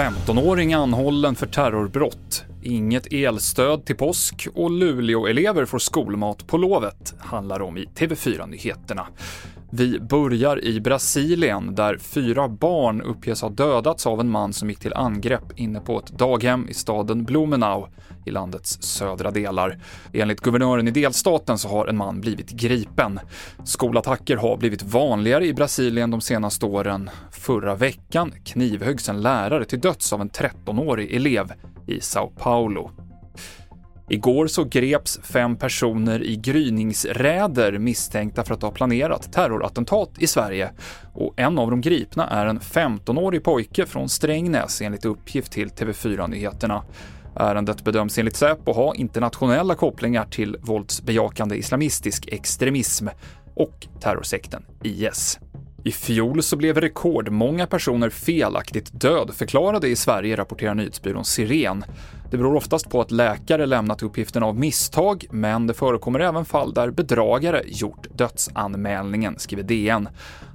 15-åring anhållen för terrorbrott. Inget elstöd till påsk och Luleå-elever får skolmat på lovet, handlar om i TV4-nyheterna. Vi börjar i Brasilien där fyra barn uppges ha dödats av en man som gick till angrepp inne på ett daghem i staden Blumenau i landets södra delar. Enligt guvernören i delstaten så har en man blivit gripen. Skolattacker har blivit vanligare i Brasilien de senaste åren. Förra veckan knivhöggs en lärare till döds av en 13-årig elev i Sao Paulo. Igår så greps fem personer i gryningsräder misstänkta för att ha planerat terrorattentat i Sverige och en av de gripna är en 15-årig pojke från Strängnäs enligt uppgift till TV4 Nyheterna. Ärendet bedöms enligt Säpo ha internationella kopplingar till våldsbejakande islamistisk extremism och terrorsekten IS. I fjol så blev rekordmånga personer felaktigt dödförklarade i Sverige, rapporterar nyhetsbyrån Siren. Det beror oftast på att läkare lämnat uppgiften av misstag, men det förekommer även fall där bedragare gjort dödsanmälningen, skriver DN.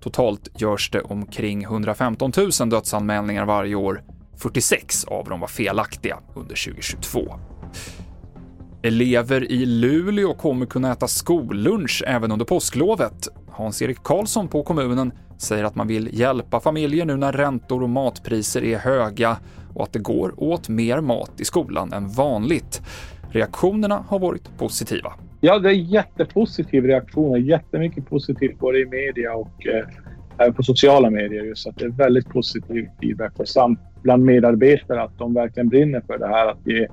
Totalt görs det omkring 115 000 dödsanmälningar varje år. 46 av dem var felaktiga under 2022. Elever i Luleå kommer kunna äta skollunch även under påsklovet. Hans-Erik Karlsson på kommunen säger att man vill hjälpa familjer nu när räntor och matpriser är höga och att det går åt mer mat i skolan än vanligt. Reaktionerna har varit positiva. Ja, det är jättepositiv reaktion. Jättemycket positivt både i media och eh, på sociala medier. Just att det är väldigt positiv feedback och samt bland medarbetare att de verkligen brinner för det här att ge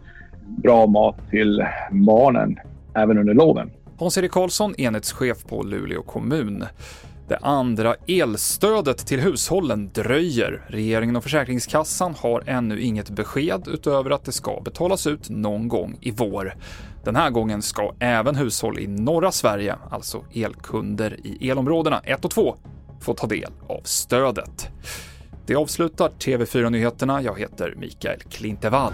bra mat till barnen även under loven. Hans-Erik Karlsson, enhetschef på Luleå kommun. Det andra elstödet till hushållen dröjer. Regeringen och Försäkringskassan har ännu inget besked utöver att det ska betalas ut någon gång i vår. Den här gången ska även hushåll i norra Sverige, alltså elkunder i elområdena 1 och 2, få ta del av stödet. Det avslutar TV4-nyheterna. Jag heter Mikael Klintevall.